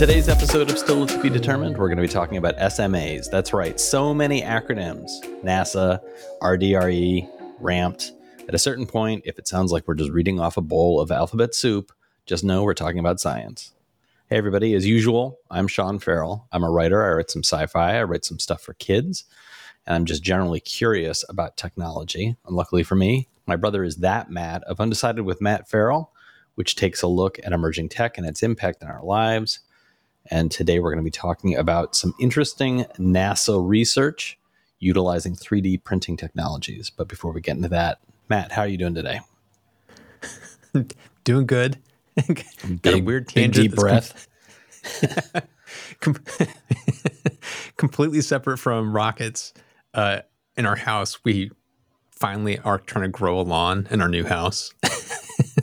today's episode of Still to Be Determined, we're going to be talking about SMAs. That's right, so many acronyms NASA, RDRE, RAMPT. At a certain point, if it sounds like we're just reading off a bowl of alphabet soup, just know we're talking about science. Hey, everybody, as usual, I'm Sean Ferrell. I'm a writer. I write some sci fi, I write some stuff for kids, and I'm just generally curious about technology. And luckily for me, my brother is that Matt of Undecided with Matt Ferrell, which takes a look at emerging tech and its impact on our lives. And today we're going to be talking about some interesting NASA research utilizing 3D printing technologies. But before we get into that, Matt, how are you doing today? doing good. Got a weird tangent. Deep breath. Com- completely separate from rockets. Uh, in our house, we finally are trying to grow a lawn in our new house.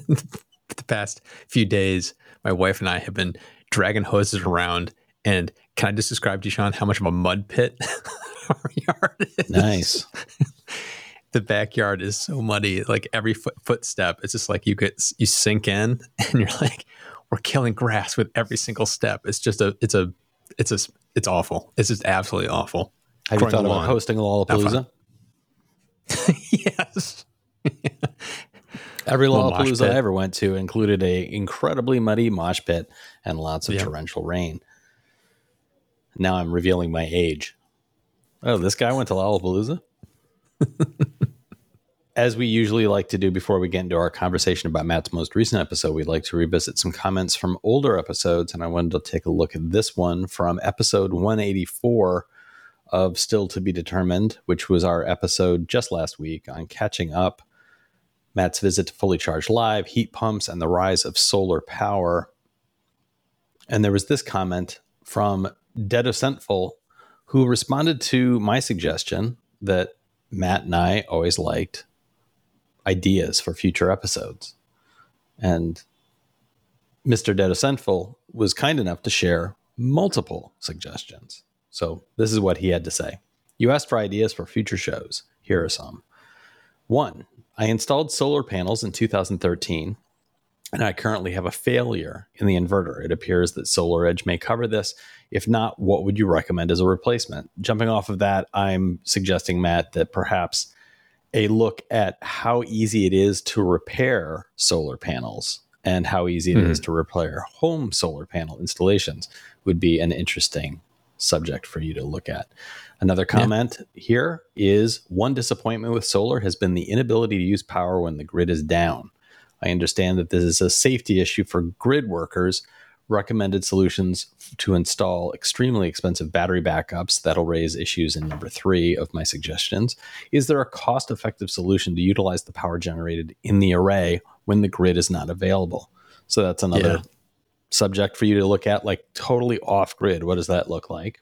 the past few days, my wife and I have been dragging hoses around. And can I just describe to you, Sean, how much of a mud pit our yard is? Nice. the backyard is so muddy. Like every foot, footstep, it's just like you get you sink in, and you're like, we're killing grass with every single step. It's just a, it's a, it's a, it's awful. It's just absolutely awful. Have Growing you thought about hosting a Lollapalooza? yes. Every Lollapalooza I ever went to included a incredibly muddy mosh pit and lots of yep. torrential rain. Now I'm revealing my age. Oh, this guy went to Lollapalooza? As we usually like to do before we get into our conversation about Matt's most recent episode, we'd like to revisit some comments from older episodes. And I wanted to take a look at this one from episode 184 of Still to Be Determined, which was our episode just last week on catching up Matt's visit to Fully Charged Live, heat pumps, and the rise of solar power. And there was this comment from Dead Dedocentful, who responded to my suggestion that Matt and I always liked ideas for future episodes. And Mr. Dead Dedocentful was kind enough to share multiple suggestions. So this is what he had to say. You asked for ideas for future shows. Here are some. One, I installed solar panels in 2013, and I currently have a failure in the inverter. It appears that Solar Edge may cover this. If not, what would you recommend as a replacement? Jumping off of that, I'm suggesting, Matt, that perhaps a look at how easy it is to repair solar panels and how easy it mm-hmm. is to repair home solar panel installations would be an interesting subject for you to look at. Another comment yeah. here is one disappointment with solar has been the inability to use power when the grid is down. I understand that this is a safety issue for grid workers. Recommended solutions to install extremely expensive battery backups that'll raise issues in number three of my suggestions. Is there a cost effective solution to utilize the power generated in the array when the grid is not available? So that's another yeah. Subject for you to look at, like totally off grid. What does that look like?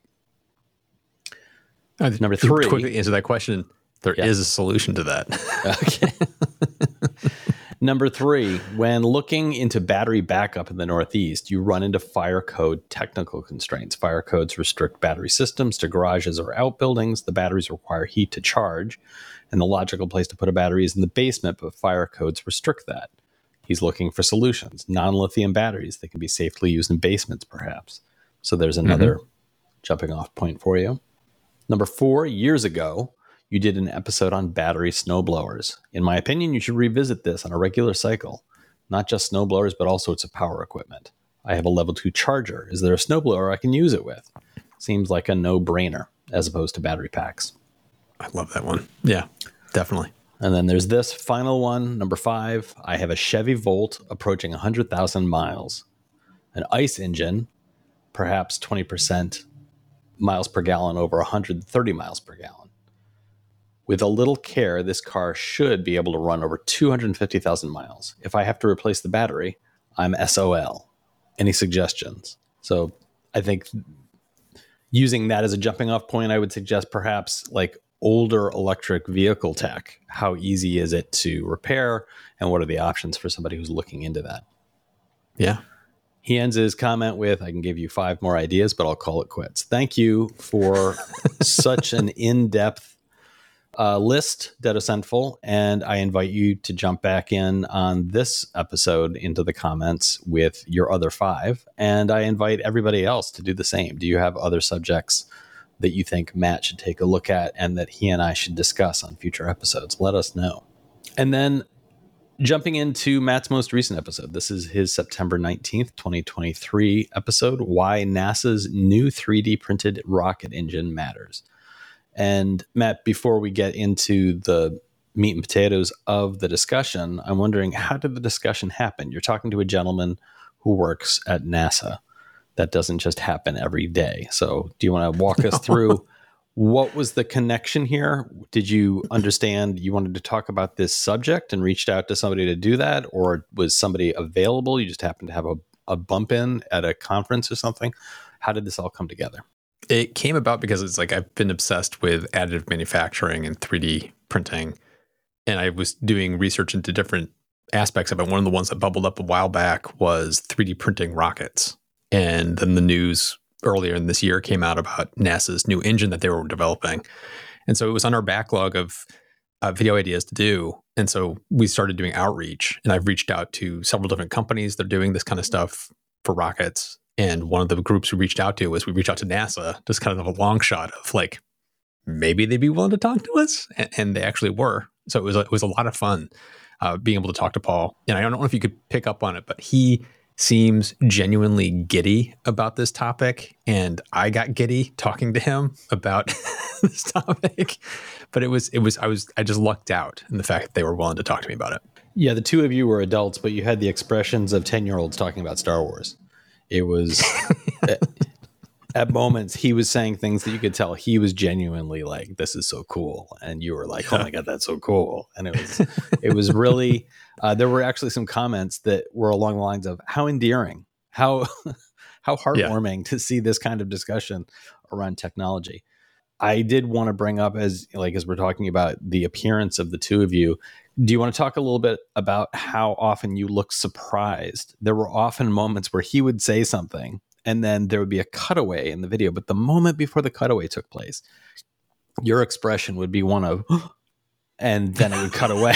Uh, Number three. To quickly answer that question. There yeah. is a solution to that. okay. Number three, when looking into battery backup in the Northeast, you run into fire code technical constraints. Fire codes restrict battery systems to garages or outbuildings. The batteries require heat to charge, and the logical place to put a battery is in the basement, but fire codes restrict that. He's looking for solutions, non lithium batteries that can be safely used in basements, perhaps. So there's another mm-hmm. jumping off point for you. Number four, years ago, you did an episode on battery snowblowers. In my opinion, you should revisit this on a regular cycle, not just snowblowers, but also its a power equipment. I have a level two charger. Is there a snowblower I can use it with? Seems like a no brainer as opposed to battery packs. I love that one. Yeah, definitely. And then there's this final one, number five. I have a Chevy Volt approaching 100,000 miles, an ICE engine, perhaps 20% miles per gallon over 130 miles per gallon. With a little care, this car should be able to run over 250,000 miles. If I have to replace the battery, I'm SOL. Any suggestions? So I think using that as a jumping off point, I would suggest perhaps like older electric vehicle tech. How easy is it to repair? And what are the options for somebody who's looking into that? Yeah, he ends his comment with, I can give you five more ideas, but I'll call it quits. Thank you for such an in depth uh, list, Dead Ascentful, and I invite you to jump back in on this episode into the comments with your other five. And I invite everybody else to do the same. Do you have other subjects that you think Matt should take a look at and that he and I should discuss on future episodes? Let us know. And then jumping into Matt's most recent episode. This is his September 19th, 2023 episode Why NASA's new 3D printed rocket engine matters. And Matt, before we get into the meat and potatoes of the discussion, I'm wondering how did the discussion happen? You're talking to a gentleman who works at NASA. That doesn't just happen every day. So, do you want to walk us through what was the connection here? Did you understand you wanted to talk about this subject and reached out to somebody to do that? Or was somebody available? You just happened to have a, a bump in at a conference or something? How did this all come together? It came about because it's like I've been obsessed with additive manufacturing and 3D printing. And I was doing research into different aspects of it. One of the ones that bubbled up a while back was 3D printing rockets. And then the news earlier in this year came out about NASA's new engine that they were developing. And so it was on our backlog of uh, video ideas to do. And so we started doing outreach. And I've reached out to several different companies that are doing this kind of stuff for rockets. And one of the groups we reached out to was we reached out to NASA, just kind of a long shot of like, maybe they'd be willing to talk to us. And, and they actually were. So it was a, it was a lot of fun uh, being able to talk to Paul. And I don't know if you could pick up on it, but he seems genuinely giddy about this topic and i got giddy talking to him about this topic. But it was it was i was i just lucked out in the fact that they were willing to talk to me about it. Yeah the two of you were adults but you had the expressions of 10 year olds talking about star wars. It was at moments he was saying things that you could tell he was genuinely like this is so cool. And you were like oh my god that's so cool. And it was it was really uh, there were actually some comments that were along the lines of how endearing how how heartwarming yeah. to see this kind of discussion around technology i did want to bring up as like as we're talking about the appearance of the two of you do you want to talk a little bit about how often you look surprised there were often moments where he would say something and then there would be a cutaway in the video. But the moment before the cutaway took place, your expression would be one of, and then it would cut away.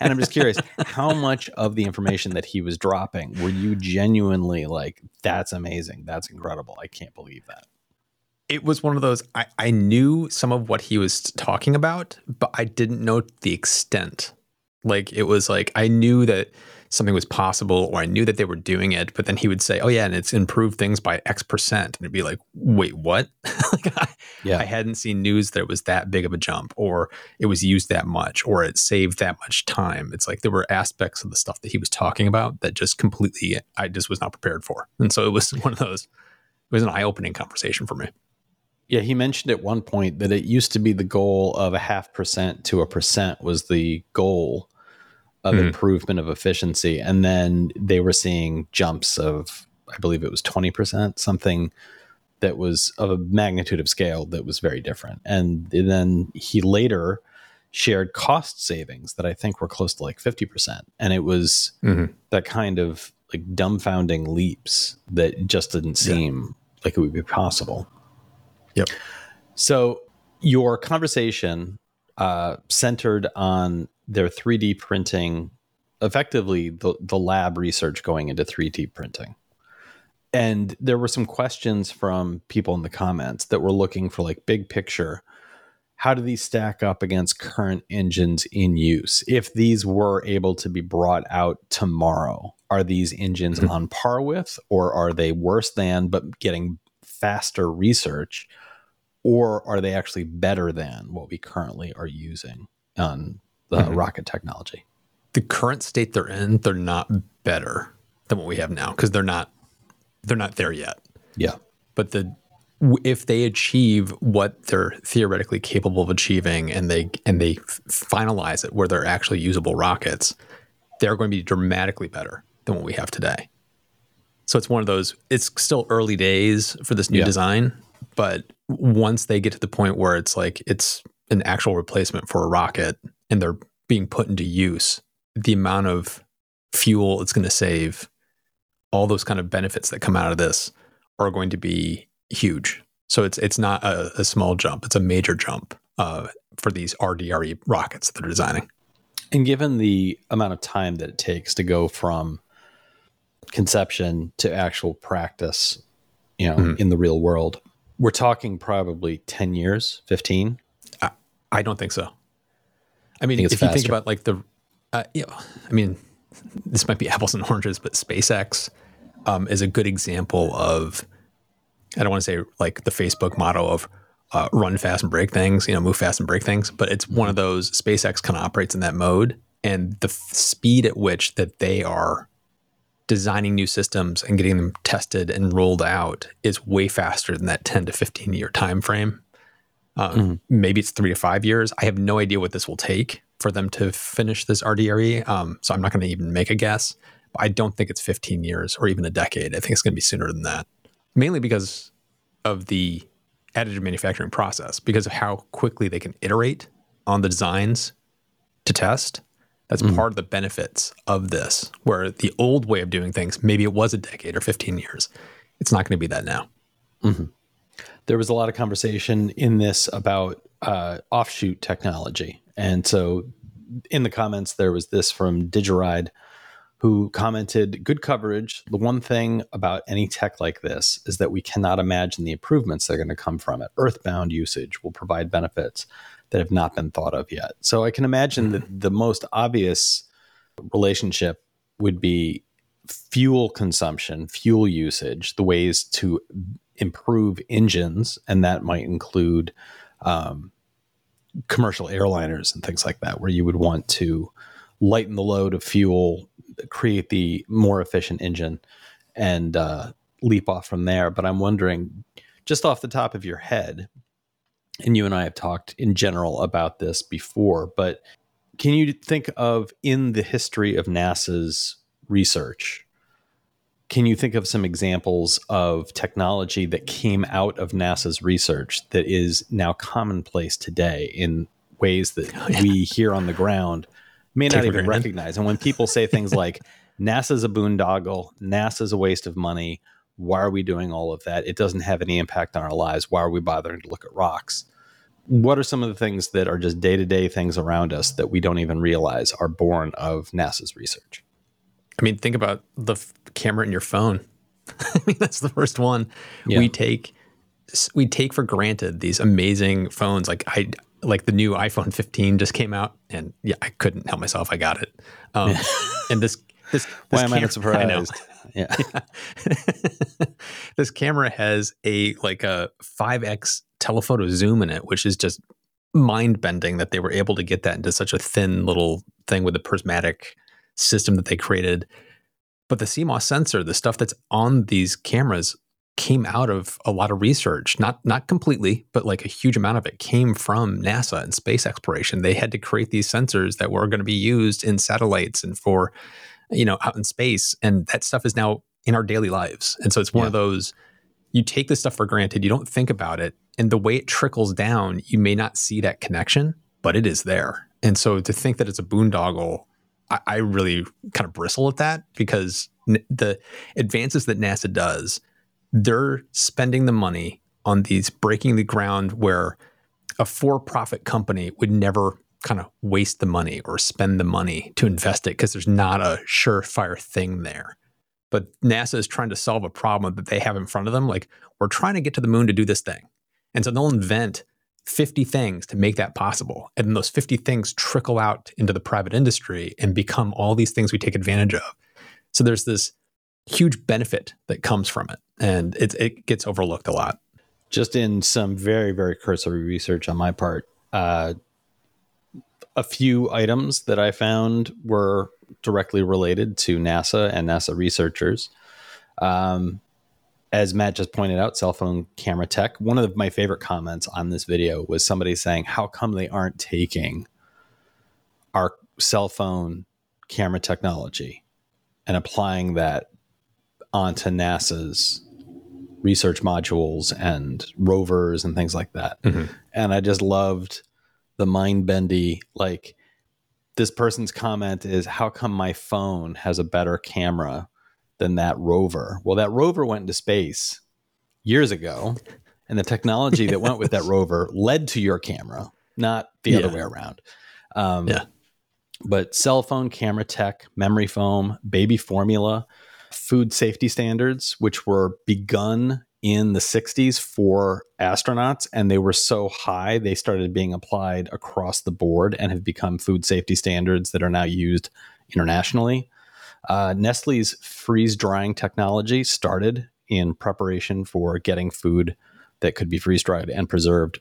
and I'm just curious, how much of the information that he was dropping were you genuinely like, that's amazing, that's incredible, I can't believe that? It was one of those. I, I knew some of what he was talking about, but I didn't know the extent. Like it was like I knew that something was possible or I knew that they were doing it, but then he would say, "Oh yeah, and it's improved things by X percent," and it'd be like, "Wait, what?" like I, yeah. I hadn't seen news that it was that big of a jump, or it was used that much, or it saved that much time. It's like there were aspects of the stuff that he was talking about that just completely I just was not prepared for, and so it was one of those. It was an eye-opening conversation for me. Yeah, he mentioned at one point that it used to be the goal of a half percent to a percent was the goal of mm. improvement of efficiency. And then they were seeing jumps of, I believe it was 20%, something that was of a magnitude of scale that was very different. And then he later shared cost savings that I think were close to like 50%. And it was mm-hmm. that kind of like dumbfounding leaps that just didn't seem yeah. like it would be possible. Yep. So your conversation uh, centered on their 3D printing, effectively the, the lab research going into 3D printing. And there were some questions from people in the comments that were looking for like big picture. How do these stack up against current engines in use? If these were able to be brought out tomorrow, are these engines mm-hmm. on par with, or are they worse than, but getting faster research? Or are they actually better than what we currently are using on the mm-hmm. rocket technology. The current state they're in, they're not better than what we have now because they're not they're not there yet. Yeah. But the if they achieve what they're theoretically capable of achieving and they and they finalize it where they're actually usable rockets, they're going to be dramatically better than what we have today. So it's one of those it's still early days for this new yeah. design, but once they get to the point where it's like it's an actual replacement for a rocket and they're being put into use, the amount of fuel it's going to save, all those kind of benefits that come out of this are going to be huge. So it's it's not a, a small jump; it's a major jump uh, for these RDRE rockets that they're designing. And given the amount of time that it takes to go from conception to actual practice, you know, mm-hmm. in the real world, we're talking probably 10 years, 15. I, I don't think so. I mean, I if faster. you think about like the, uh, you know, I mean, this might be apples and oranges, but SpaceX um, is a good example of, I don't want to say like the Facebook motto of uh, run fast and break things, you know, move fast and break things, but it's one of mm-hmm. those SpaceX kind of operates in that mode. And the f- speed at which that they are designing new systems and getting them tested and rolled out is way faster than that 10 to 15 year time frame. Um, mm-hmm. Maybe it's three to five years. I have no idea what this will take for them to finish this RDRE. Um, so I'm not going to even make a guess. But I don't think it's 15 years or even a decade. I think it's going to be sooner than that, mainly because of the additive manufacturing process, because of how quickly they can iterate on the designs to test that's mm-hmm. part of the benefits of this, where the old way of doing things, maybe it was a decade or 15 years. It's not going to be that now. Mm-hmm. There was a lot of conversation in this about uh, offshoot technology. And so in the comments, there was this from Digiride who commented good coverage. The one thing about any tech like this is that we cannot imagine the improvements that are going to come from it. Earthbound usage will provide benefits that have not been thought of yet. So I can imagine that mm-hmm. the most obvious relationship would be fuel consumption, fuel usage, the ways to improve engines, and that might include um, commercial airliners and things like that, where you would want to lighten the load of fuel, create the more efficient engine, and uh, leap off from there. But I'm wondering, just off the top of your head, and you and I have talked in general about this before, but can you think of in the history of NASA's research? Can you think of some examples of technology that came out of NASA's research that is now commonplace today in ways that oh, yeah. we here on the ground may Take not even recognize? And when people say things like NASA's a boondoggle, NASA's a waste of money, why are we doing all of that? It doesn't have any impact on our lives. Why are we bothering to look at rocks? What are some of the things that are just day to day things around us that we don't even realize are born of NASA's research? I mean, think about the f- camera in your phone. I mean, that's the first one yeah. we take. We take for granted these amazing phones. Like I, like the new iPhone 15 just came out, and yeah, I couldn't help myself. I got it. Um, and this, this, this why am I not surprised? I. Yeah. yeah. this camera has a like a 5x telephoto zoom in it, which is just mind bending that they were able to get that into such a thin little thing with the prismatic system that they created. But the CMOS sensor, the stuff that's on these cameras, came out of a lot of research. Not not completely, but like a huge amount of it came from NASA and space exploration. They had to create these sensors that were going to be used in satellites and for you know out in space, and that stuff is now in our daily lives. And so it's one yeah. of those you take this stuff for granted, you don't think about it, and the way it trickles down, you may not see that connection, but it is there. And so to think that it's a boondoggle, I, I really kind of bristle at that because n- the advances that NASA does, they're spending the money on these breaking the ground where a for-profit company would never kind of waste the money or spend the money to invest it because there's not a surefire thing there but NASA is trying to solve a problem that they have in front of them. Like, we're trying to get to the moon to do this thing. And so they'll invent 50 things to make that possible. And those 50 things trickle out into the private industry and become all these things we take advantage of. So there's this huge benefit that comes from it. And it, it gets overlooked a lot. Just in some very, very cursory research on my part, uh, a few items that I found were directly related to NASA and NASA researchers. Um, as Matt just pointed out, cell phone camera tech. One of my favorite comments on this video was somebody saying, How come they aren't taking our cell phone camera technology and applying that onto NASA's research modules and rovers and things like that? Mm-hmm. And I just loved the mind bendy, like, this person's comment is, How come my phone has a better camera than that rover. Well, that rover went into space years ago, and the technology that went with that rover led to your camera. not the Yeah. other way around. Um, Yeah. But cell phone camera tech, memory foam, baby formula, food safety standards, which were begun in the 60s for astronauts, and they were so high they started being applied across the board and have become food safety standards that are now used internationally. Uh, Nestle's freeze drying technology started in preparation for getting food that could be freeze dried and preserved,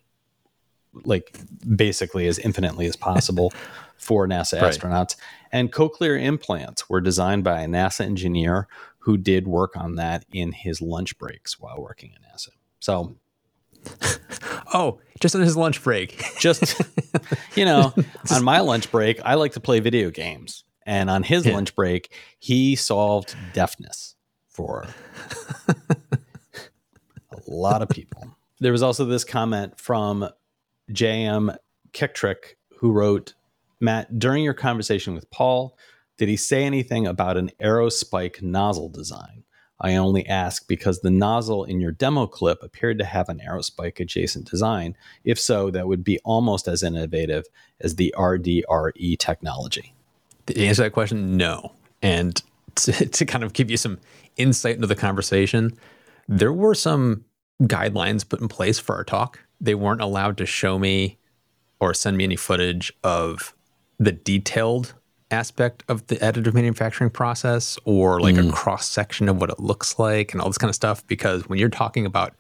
like basically as infinitely as possible for NASA Right. astronauts. And cochlear implants were designed by a NASA engineer who did work on that in his lunch breaks while working at NASA. So Oh, just on his lunch break. just you know on my lunch break i like to play video games and on his Yeah. lunch break he solved deafness for a lot of people there was also this comment from jm kicktrick who wrote matt during your conversation with paul did he say anything about an aerospike nozzle design I only ask because the nozzle in your demo clip appeared to have an aerospike adjacent design. If so, that would be almost as innovative as the RDRE technology. The answer that question, no. And to, to kind of give you some insight into the conversation, there were some guidelines put in place for our talk. They weren't allowed to show me or send me any footage of the detailed aspect of the additive manufacturing process or like a cross section of what it looks like and all this kind of stuff. Because when you're talking about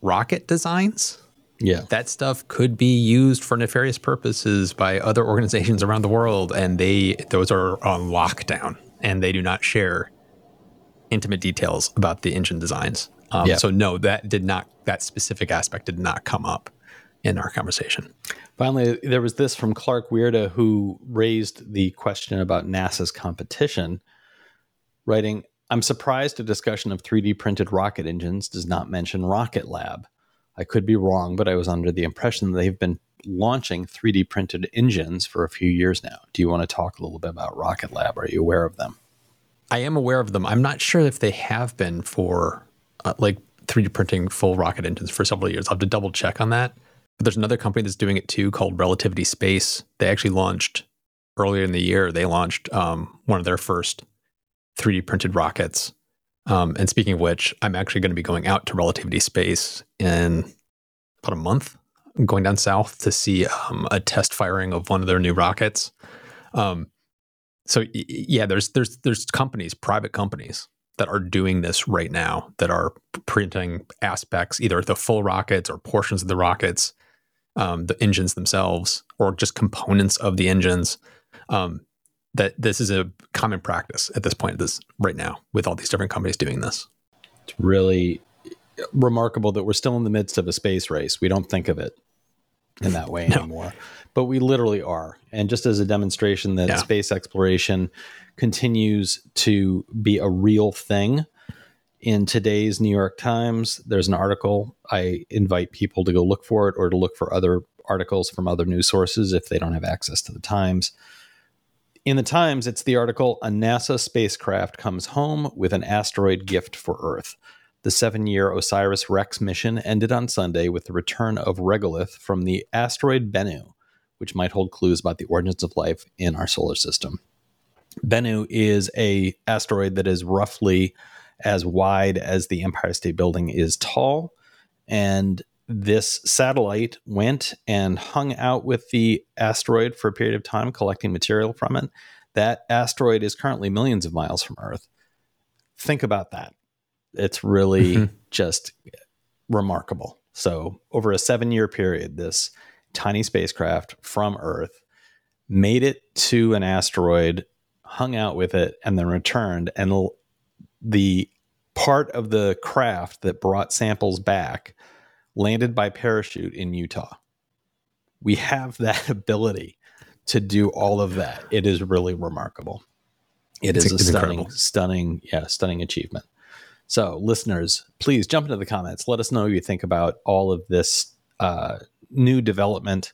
rocket designs, Yeah. that stuff could be used for nefarious purposes by other organizations around the world and they those are on lockdown and they do not share intimate details about the engine designs um, Yeah. so no that did not that specific aspect did not come up in our conversation Finally, there was this from Clark Weirda who raised the question about NASA's competition, writing, I'm surprised a discussion of 3D printed rocket engines does not mention Rocket Lab. I could be wrong, but I was under the impression that they've been launching 3D printed engines for a few years now. Do you want to talk a little bit about Rocket Lab? Are you aware of them? i am aware of them i'm not sure if they have been for uh, like 3d printing full rocket engines for several years i'll have to double check on that but there's another company that's doing it too called relativity space. They actually launched earlier in the year they launched um, one of their first 3d printed rockets. Um, and speaking of which i'm actually going to be going out to relativity space in about a month. I'm going down south to see um, a test firing of one of their new rockets. Um, so yeah there's there's there's companies private companies that are doing this right now that are printing aspects either the full rockets or portions of the rockets um, the engines themselves or just components of the engines um, that this is a common practice at this point this right now with all these different companies doing this It's really remarkable that we're still in the midst of a space race. We don't think of it in that way No. anymore, but we literally are. And just as a demonstration that Yeah. space exploration continues to be a real thing, in today's New York Times, there's an article. I invite people to go look for it or to look for other articles from other news sources if they don't have access to the Times. In the Times, it's the article A NASA spacecraft comes home with an asteroid gift for Earth. The seven year Osiris Rex mission ended on Sunday with the return of regolith from the asteroid Bennu, which might hold clues about the origins of life in our solar system. Bennu is a asteroid that is roughly as wide as the Empire State Building is tall, and this satellite went and hung out with the asteroid for a period of time, collecting material from it. That asteroid is currently millions of miles from Earth. Think about that. It's really Mhm. just remarkable. So, over a seven year period, this tiny spacecraft from Earth made it to an asteroid, hung out with it, and then returned. And the part of the craft that brought samples back landed by parachute in Utah. We have that ability to do all of that. It is really remarkable. It It's- is a stunning, incredible. stunning, yeah, stunning achievement. So, listeners, please jump into the comments. Let us know what you think about all of this uh, new development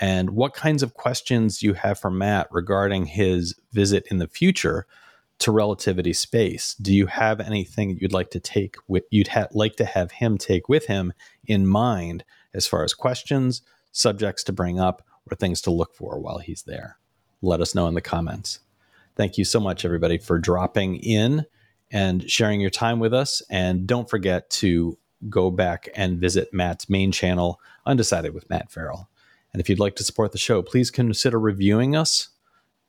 and what kinds of questions you have for Matt regarding his visit in the future to relativity space. Do you have anything you'd like to take with you'd ha- like to have him take with him in mind as far as questions, subjects to bring up, or things to look for while he's there. Let us know in the comments. Thank you so much, everybody, for dropping in and sharing your time with us. And don't forget to go back and visit Matt's main channel, Undecided with Matt Ferrell. And if you'd like to support the show, please consider reviewing us.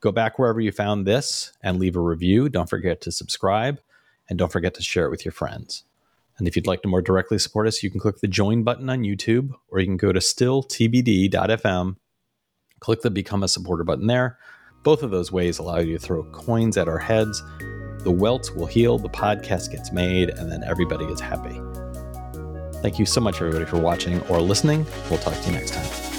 Go back wherever you found this and leave a review. Don't forget to subscribe and don't forget to share it with your friends. And if you'd like to more directly support us, you can click the join button on YouTube or you can go to stilltbd.fm, click the become a supporter button there. Both of those ways allow you to throw coins at our heads. The welts will heal, the podcast gets made, and then everybody is happy. Thank you so much, everybody, for watching or listening. We'll talk to you next time.